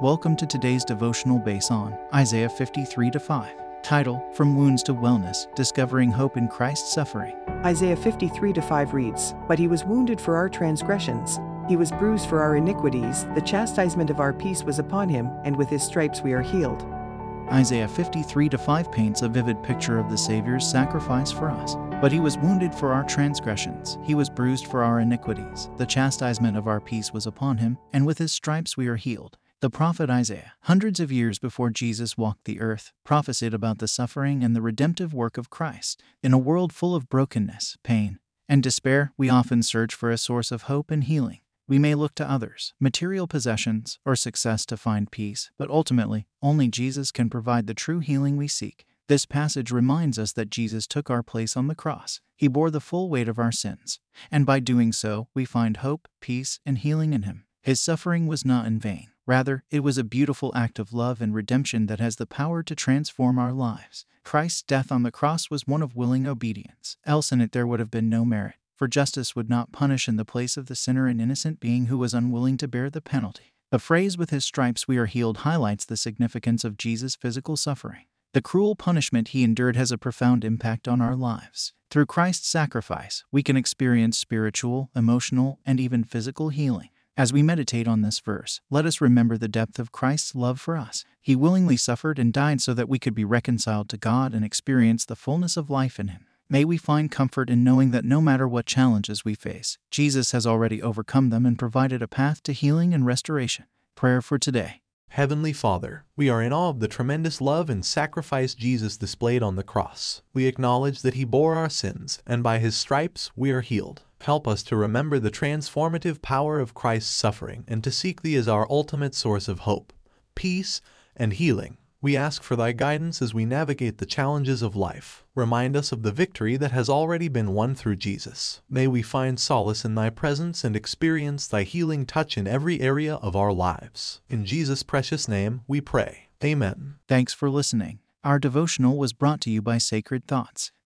Welcome to today's devotional based on Isaiah 53 5. Title From Wounds to Wellness Discovering Hope in Christ's Suffering. Isaiah 53 5 reads, But he was wounded for our transgressions, he was bruised for our iniquities, the chastisement of our peace was upon him, and with his stripes we are healed. Isaiah 53 5 paints a vivid picture of the Savior's sacrifice for us. But he was wounded for our transgressions, he was bruised for our iniquities, the chastisement of our peace was upon him, and with his stripes we are healed. The prophet Isaiah, hundreds of years before Jesus walked the earth, prophesied about the suffering and the redemptive work of Christ. In a world full of brokenness, pain, and despair, we often search for a source of hope and healing. We may look to others, material possessions, or success to find peace, but ultimately, only Jesus can provide the true healing we seek. This passage reminds us that Jesus took our place on the cross. He bore the full weight of our sins, and by doing so, we find hope, peace, and healing in Him. His suffering was not in vain. Rather, it was a beautiful act of love and redemption that has the power to transform our lives. Christ's death on the cross was one of willing obedience, else in it there would have been no merit, for justice would not punish in the place of the sinner an innocent being who was unwilling to bear the penalty. The phrase, with his stripes we are healed, highlights the significance of Jesus' physical suffering. The cruel punishment he endured has a profound impact on our lives. Through Christ's sacrifice, we can experience spiritual, emotional, and even physical healing. As we meditate on this verse, let us remember the depth of Christ's love for us. He willingly suffered and died so that we could be reconciled to God and experience the fullness of life in Him. May we find comfort in knowing that no matter what challenges we face, Jesus has already overcome them and provided a path to healing and restoration. Prayer for today. Heavenly Father, we are in awe of the tremendous love and sacrifice Jesus displayed on the cross. We acknowledge that He bore our sins, and by His stripes we are healed. Help us to remember the transformative power of Christ's suffering and to seek Thee as our ultimate source of hope, peace, and healing. We ask for Thy guidance as we navigate the challenges of life. Remind us of the victory that has already been won through Jesus. May we find solace in Thy presence and experience Thy healing touch in every area of our lives. In Jesus' precious name we pray. Amen. Thanks for listening. Our devotional was brought to you by Sacred Thoughts.